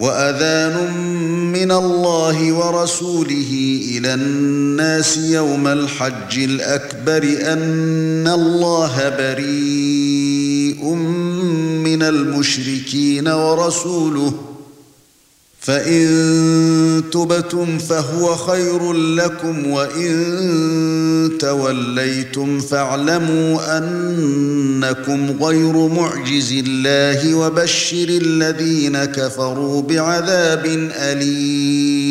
وأذان من الله ورسوله إلى الناس يوم الحج الأكبر أن الله بريء من المشركين ورسوله فَإِن تُبْتُمْ فَهُوَ خَيْرٌ لَكُمْ وَإِن تَوَلَّيْتُمْ فَاعْلَمُوا أَنَّكُمْ غَيْرُ مُعْجِزِ اللَّهِ وَبَشِّرِ الَّذِينَ كَفَرُوا بِعَذَابٍ أَلِيمٍ.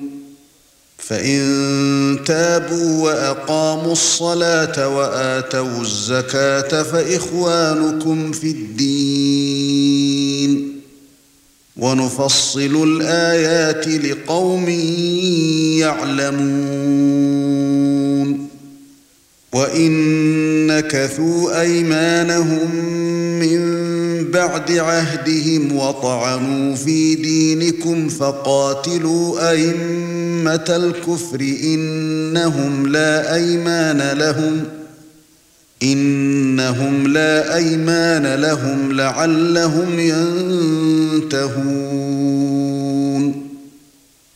فَإِن تَابُوا وَأَقَامُوا الصَّلَاةَ وَآتَوُا الزَّكَاةَ فَإِخْوَانُكُمْ فِي الدِّينِ وَنُفَصِّلُ الْآيَاتِ لِقَوْمٍ يَعْلَمُونَ وَإِن نَّكَثُوا أَيْمَانَهُم مِّن بَعْدِ عَهْدِهِمْ وَطَعَنُوا فِي دِينِكُمْ فَقَاتِلُوا أَئِمَّةَ الْكُفْرِ إِنَّهُمْ لَا أَيْمَانَ لَهُمْ إِنَّهُمْ لَا أَيْمَانَ لَهُمْ لَعَلَّهُمْ يَنْتَهُونَ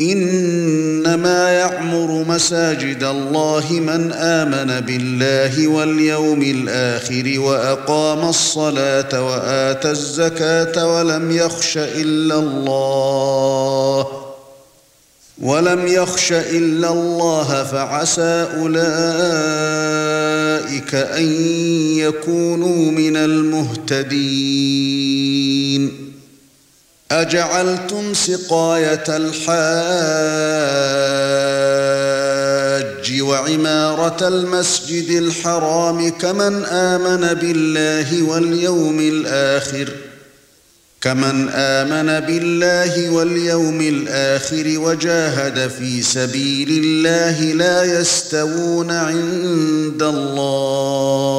إنما يعمر مساجد الله من آمن بالله واليوم الآخر وأقام الصلاة واتى الزكاة ولم يخش إلا الله ولم يخش إلا الله فعسى أولئك أن يكونوا من المهتدين أجعلتم سقاية الحاج وعمارة المسجد الحرام كمن آمن بالله واليوم الآخر كمن آمن بالله واليوم الآخر وجاهد في سبيل الله لا يستوون عند الله.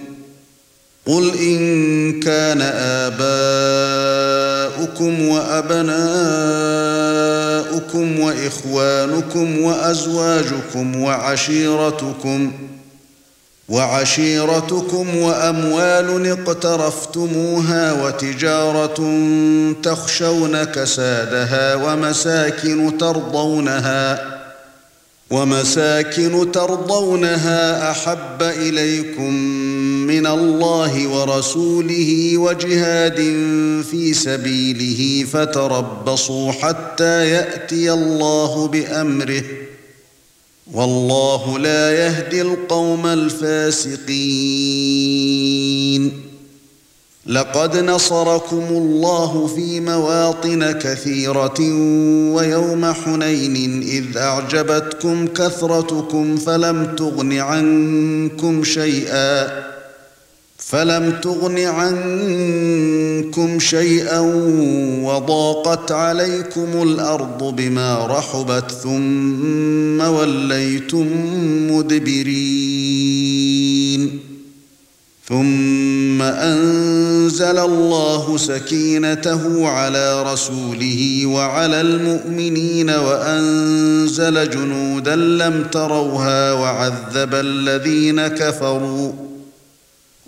قل ان كان اباؤكم وابناؤكم واخوانكم وازواجكم وعشيرتكم وعشيرتكم واموال اقترفتموها وتجاره تخشون كسادها ومساكن ترضونها ومساكن ترضونها احب اليكم من الله ورسوله وجهاد في سبيله فتربصوا حتى يأتي الله بأمره. والله لا يهدي القوم الفاسقين. لقد نصركم الله في مواطن كثيرة ويوم حنين إذ أعجبتكم كثرتكم فلم تغن عنكم شيئا. فلم تغن عنكم شيئا وضاقت عليكم الأرض بما رحبت ثم وليتم مدبرين. ثم أنزل الله سكينته على رسوله وعلى المؤمنين وأنزل جنودا لم تروها وعذب الذين كفروا.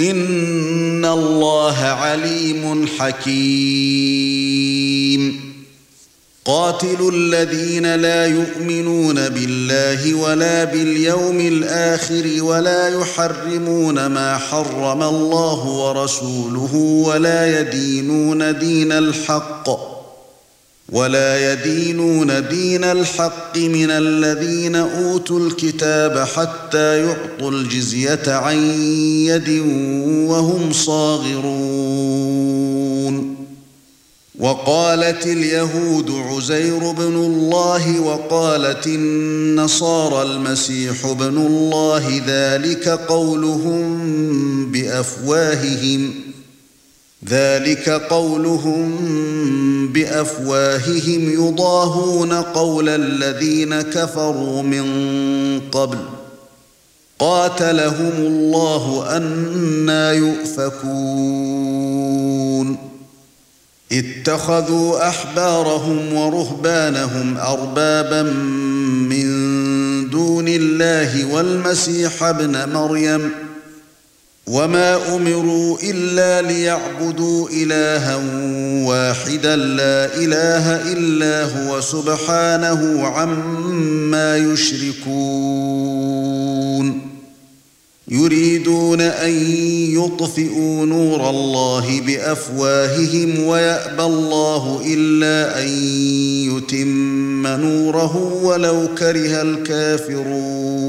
ان الله عليم حكيم. قاتلوا الذين لا يؤمنون بالله ولا باليوم الآخر ولا يحرمون ما حرم الله ورسوله ولا يدينون دين الحق. ولا يدينون دين الحق من الذين أوتوا الكتاب حتى يعطوا الجزية عن يد وهم صاغرون. وقالت اليهود عزير بن الله وقالت النصارى المسيح ابن الله ذلك قولهم بأفواههم. ذلك قولهم بأفواههم يضاهون قول الذين كفروا من قبل. قاتلهم الله أنا يؤفكون. اتخذوا أحبارهم ورهبانهم اربابا من دون الله والمسيح ابن مريم. وما امروا الا ليعبدوا الها واحدا لا اله الا هو سبحانه عما يشركون يريدون ان يطفئوا نور الله بافواههم ويابى الله الا ان يتم نوره ولو كره الكافرون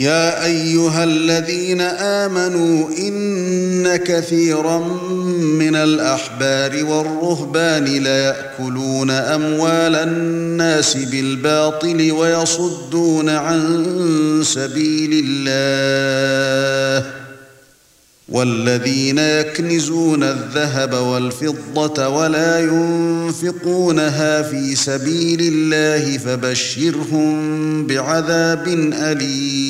يا أيها الذين آمنوا إن كثيرا من الأحبار والرهبان ليأكلون أموال الناس بالباطل ويصدون عن سبيل الله والذين يكنزون الذهب والفضة ولا ينفقونها في سبيل الله فبشرهم بعذاب أليم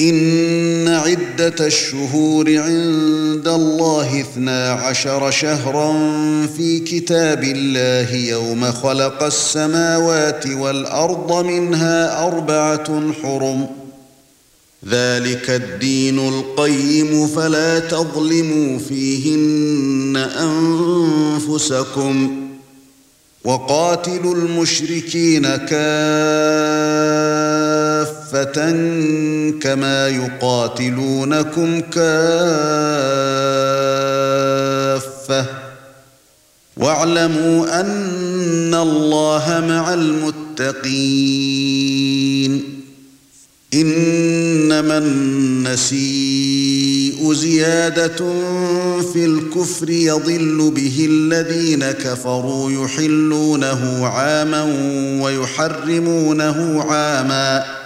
إن عدة الشهور عند الله اثنا عشر شهرا في كتاب الله يوم خلق السماوات والأرض منها أربعة حرم. ذلك الدين القيم فلا تظلموا فيهن أنفسكم. وقاتلوا المشركين كافة كما يقاتلونكم كافة. واعلموا أن الله مع المتقين. إنما النسيء زيادة في الكفر يضل به الذين كفروا يحلونه عاما ويحرمونه عاما.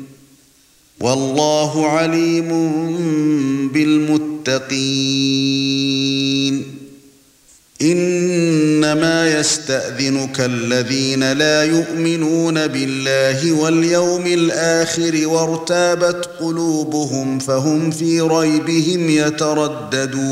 والله عليم بالمتقين. إنما يستأذنك الذين لا يؤمنون بالله واليوم الآخر وارتابت قلوبهم فهم في ريبهم يترددون.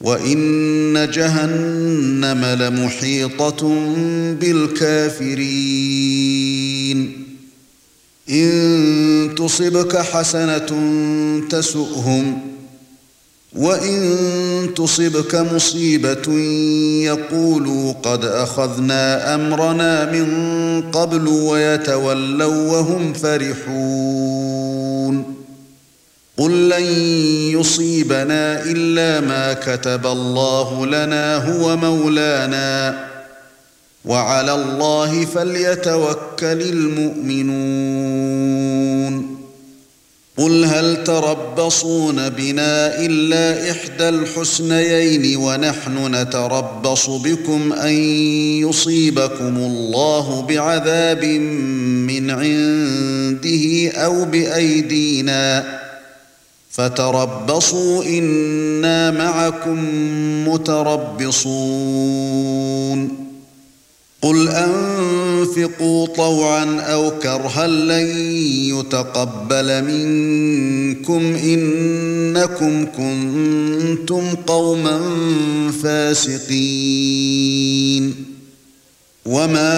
وان جهنم لمحيطه بالكافرين ان تصبك حسنه تسؤهم وان تصبك مصيبه يقولوا قد اخذنا امرنا من قبل ويتولوا وهم فرحون قل لن يصيبنا الا ما كتب الله لنا هو مولانا وعلى الله فليتوكل المؤمنون قل هل تربصون بنا الا احدى الحسنيين ونحن نتربص بكم ان يصيبكم الله بعذاب من عنده أو بايدينا فتربصوا إنا معكم متربصون. قل أنفقوا طوعا أو كرها لن يتقبل منكم إنكم كنتم قوما فاسقين. وما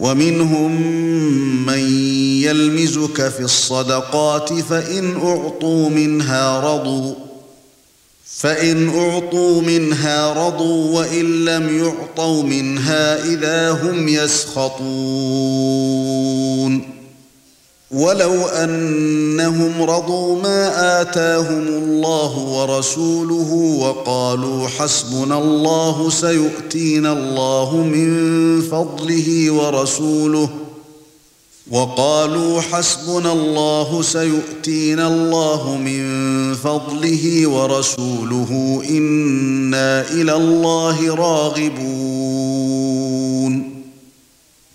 ومنهم من يلمزك في الصدقات فإن أعطوا منها رضوا فإن أعطوا منها رضوا وإن لم يعطوا منها إذا هم يسخطون. ولو أنهم رضوا ما آتاهم الله ورسوله وقالوا حسبنا الله سيؤتينا الله من فضله ورسوله وقالوا حسبنا الله سيؤتينا الله من فضله ورسوله إنا إلى الله راغبون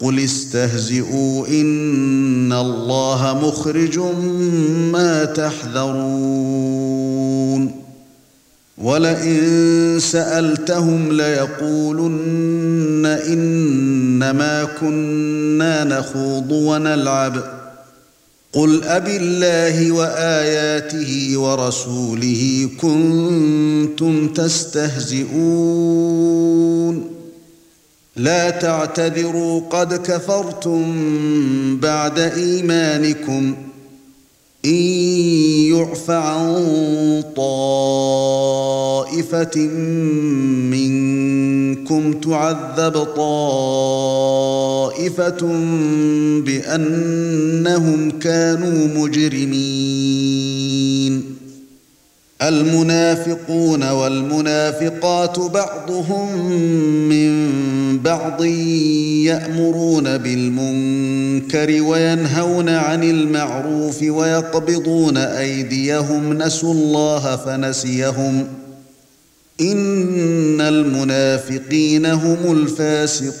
قل استهزئوا إن الله مخرج ما تحذرون ولئن سألتهم ليقولن إنما كنا نخوض ونلعب قل اب الله وآياته ورسوله كنتم تستهزئون لا تعتذروا قد كفرتم بعد إيمانكم إن يعف عن طائفة منكم تعذب طائفة بأنهم كانوا مجرمين. المنافقون والمنافقات بعضهم من بعض يأمرون بالمنكر وينهون عن المعروف ويقبضون أيديهم نسوا الله فنسيهم. إن المنافقين هم الفاسقون.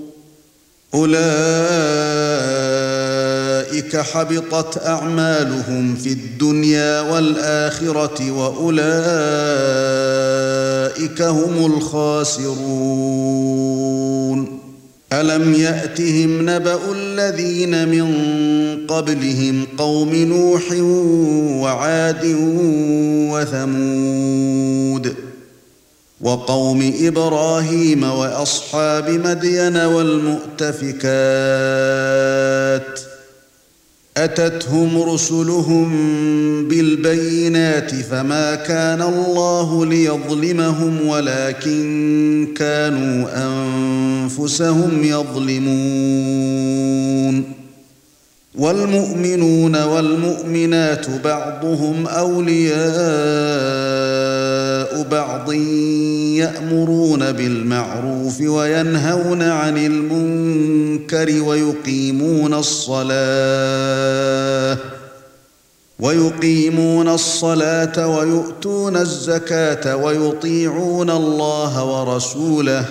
أولئك حبطت أعمالهم في الدنيا والآخرة وأولئك هم الخاسرون. ألم يأتهم نبأ الذين من قبلهم قوم نوح وعاد وثمود؟ وقوم إبراهيم وأصحاب مدين والمؤتفكات أتتهم رسلهم بالبينات فما كان الله ليظلمهم ولكن كانوا أنفسهم يظلمون والمؤمنون والمؤمنات بعضهم أولياء بعض يأمرون بالمعروف وينهون عن المنكر ويقيمون الصلاة ويقيمون الصلاة ويؤتون الزكاة ويطيعون الله ورسوله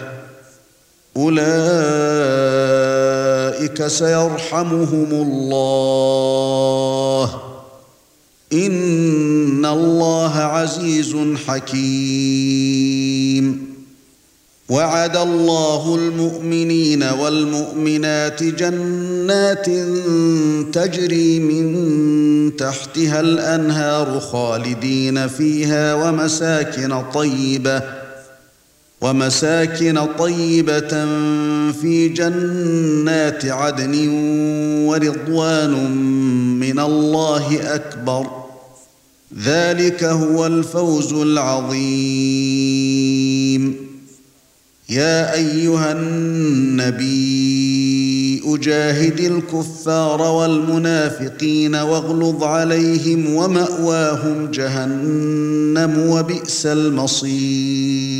أولئك سيرحمهم الله إن الله عزيز حكيم. وعد الله المؤمنين والمؤمنات جنات تجري من تحتها الأنهار خالدين فيها ومساكن طيبة ومساكن طيبة في جنات عدن ورضوان من الله أكبر. ذلك هو الفوز العظيم. يا أيها النبي أجاهد الكفار والمنافقين واغلظ عليهم ومأواهم جهنم وبئس المصير.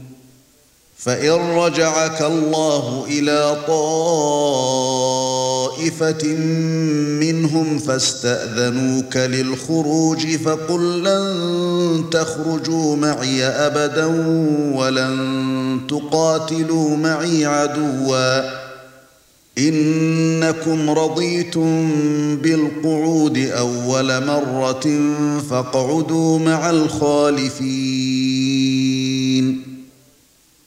فإن رجعك الله إلى طائفة منهم فاستأذنوك للخروج فقل لن تخرجوا معي أبدا ولن تقاتلوا معي عدوا. إنكم رضيتم بالقعود أول مرة فاقعدوا مع الخالفين.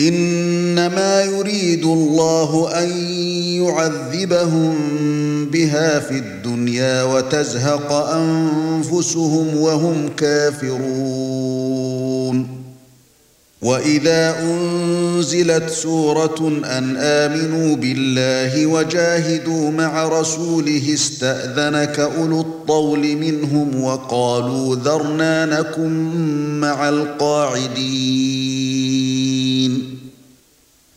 إنما يريد الله أن يعذبهم بها في الدنيا وتزهق أنفسهم وهم كافرون. وإذا أنزلت سورة أن آمنوا بالله وجاهدوا مع رسوله استأذنك أولو الطول منهم وقالوا ذرنا نكن مع القاعدين.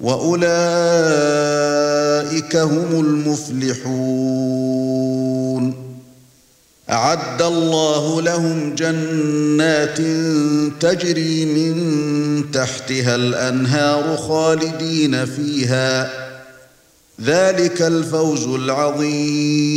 وأولئك هم المفلحون. أعد الله لهم جنات تجري من تحتها الأنهار خالدين فيها. ذلك الفوز العظيم.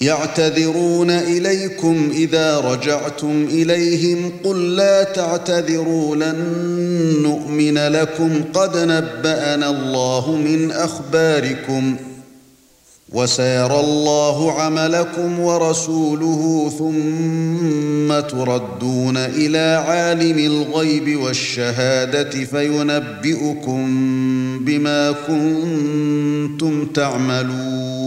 يعتذرون إليكم إذا رجعتم إليهم قل لا تعتذروا لن نؤمن لكم قد نبأنا الله من أخباركم وسيرى الله عملكم ورسوله ثم تردون إلى عالم الغيب والشهادة فينبئكم بما كنتم تعملون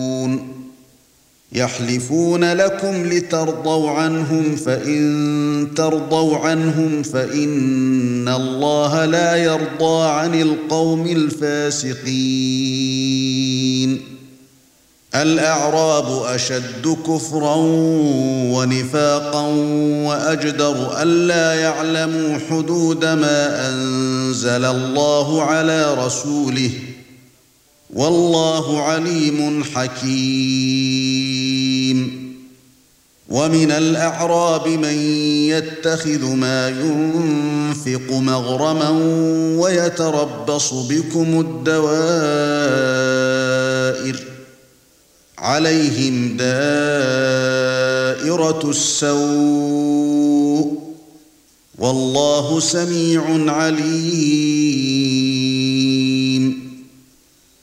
يحلفون لكم لترضوا عنهم فإن ترضوا عنهم فإن الله لا يرضى عن القوم الفاسقين. الأعراب أشد كفرا ونفاقا وأجدر ألا يعلموا حدود ما أنزل الله على رسوله والله عليم حكيم. ومن الأعراب من يتخذ ما ينفق مغرما ويتربص بكم الدوائر. عليهم دائرة السوء. والله سميع عليم.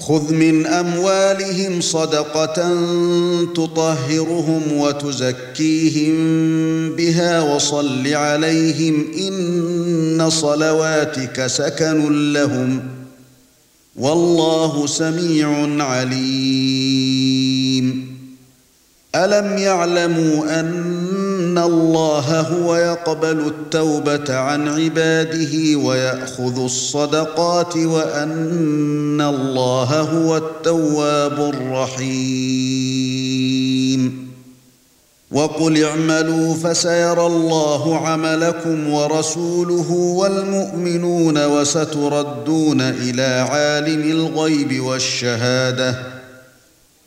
خذ من أموالهم صدقة تطهرهم وتزكيهم بها وصل عليهم إن صلواتك سكن لهم والله سميع عليم. ألم يعلموا أن ان الله هو يقبل التوبه عن عباده وياخذ الصدقات وان الله هو التواب الرحيم وقل اعملوا فسيرى الله عملكم ورسوله والمؤمنون وستردون إلى عالم الغيب والشهاده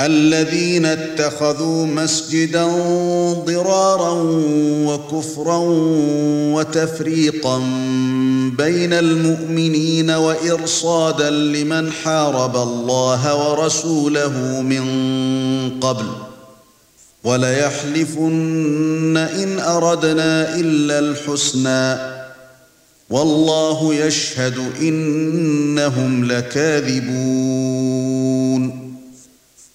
الذين اتخذوا مسجدا ضرارا وكفرا وتفريقا بين المؤمنين وإرصادا لمن حارب الله ورسوله من قبل. وليحلفن إن أردنا إلا الحسنى. والله يشهد إنهم لكاذبون.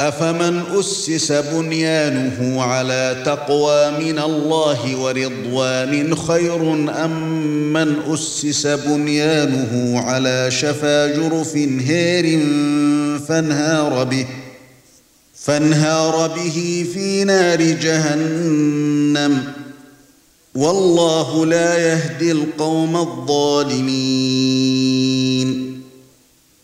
أفمن أسس بنيانه على تقوى من الله ورضوان خير أم من أسس بنيانه على شفا جرف هير فانهار به فانهار به في نار جهنم. والله لا يهدي القوم الظالمين.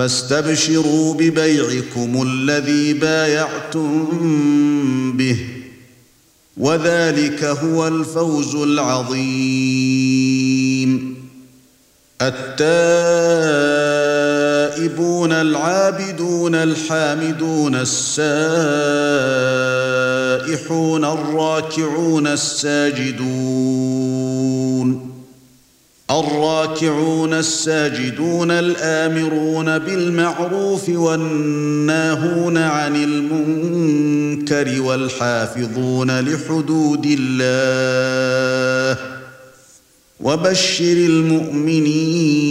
فاستبشروا ببيعكم الذي بايعتم به وذلك هو الفوز العظيم. التائبون العابدون الحامدون السائحون الراكعون الساجدون. الراكعون الساجدون الآمرون بالمعروف والناهون عن المنكر والحافظون لحدود الله وبشر المؤمنين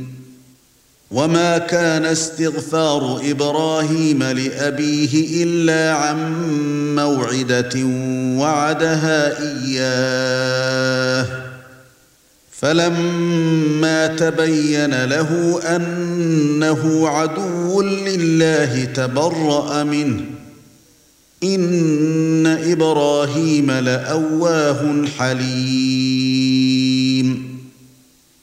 وما كان استغفار إبراهيم لابيه الا عن موعده وعدها اياه فلما تبين له انه عدو لله تبرأ منه ان إبراهيم لاواه حليم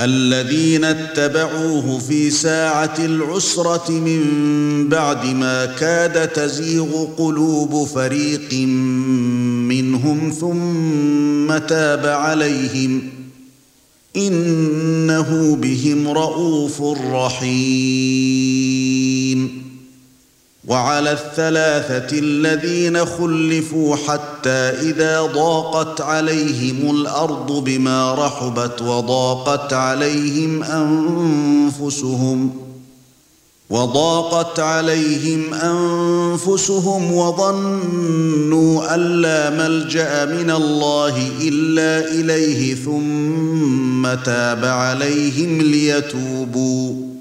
الذين اتبعوه في ساعة العسرة من بعد ما كاد تزيغ قلوب فريق منهم ثم تاب عليهم إنه بهم رءوف رحيم. وعلى الثلاثة الذين خلفوا حتى إذا ضاقت عليهم الأرض بما رحبت وضاقت عليهم أنفسهم وضاقت عليهم أنفسهم وظنوا أن لا ملجأ من الله إلا إليه ثم تاب عليهم ليتوبوا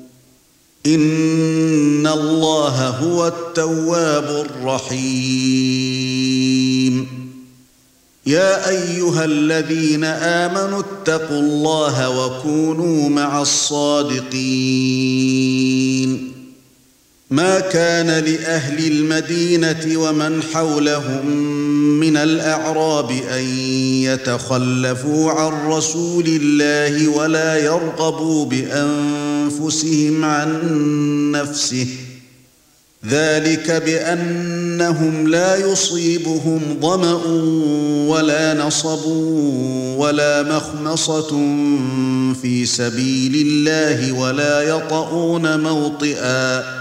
ان الله هو التواب الرحيم. يا ايها الذين امنوا اتقوا الله وكونوا مع الصادقين. ما كان لأهل المدينة ومن حولهم من الأعراب أن يتخلفوا عن رسول الله ولا يرغبوا بأنفسهم عن نفسه. ذلك بأنهم لا يصيبهم ظمأ ولا نصب ولا مخمصة في سبيل الله ولا يطؤون موطئا.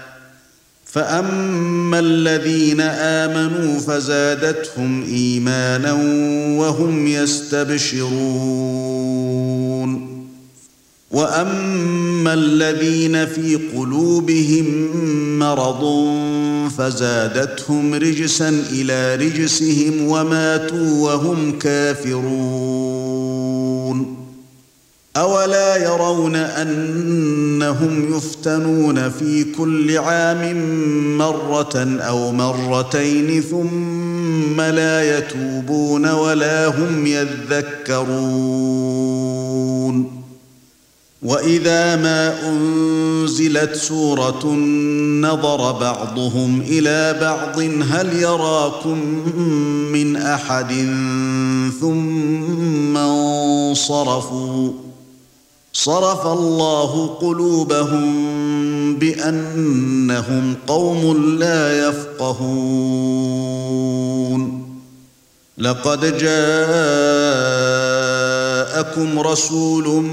فاما الذين امنوا فزادتهم ايمانا وهم يستبشرون واما الذين في قلوبهم مرض فزادتهم رجسا إلى رجسهم وماتوا وهم كافرون أولا يرون أنهم يفتنون في كل عام مرة أو مرتين ثم لا يتوبون ولا هم يذكرون. وإذا ما أنزلت سورة نظر بعضهم إلى بعض هل يراكم من أحد ثم انصرفوا؟ صرف الله قلوبهم بأنهم قوم لا يفقهون. لقد جاءكم رسول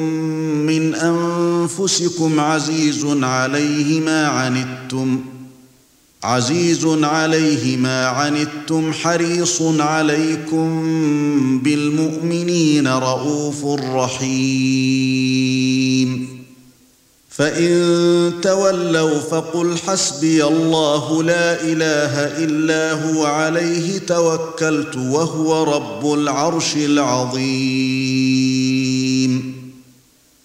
من أنفسكم عزيز عليه ما عنتم عزيز عليه ما عنتم حريص عليكم بالمؤمنين رؤوف رحيم. فإن تولوا فقل حسبي الله لا إله إلا هو عليه توكلت وهو رب العرش العظيم.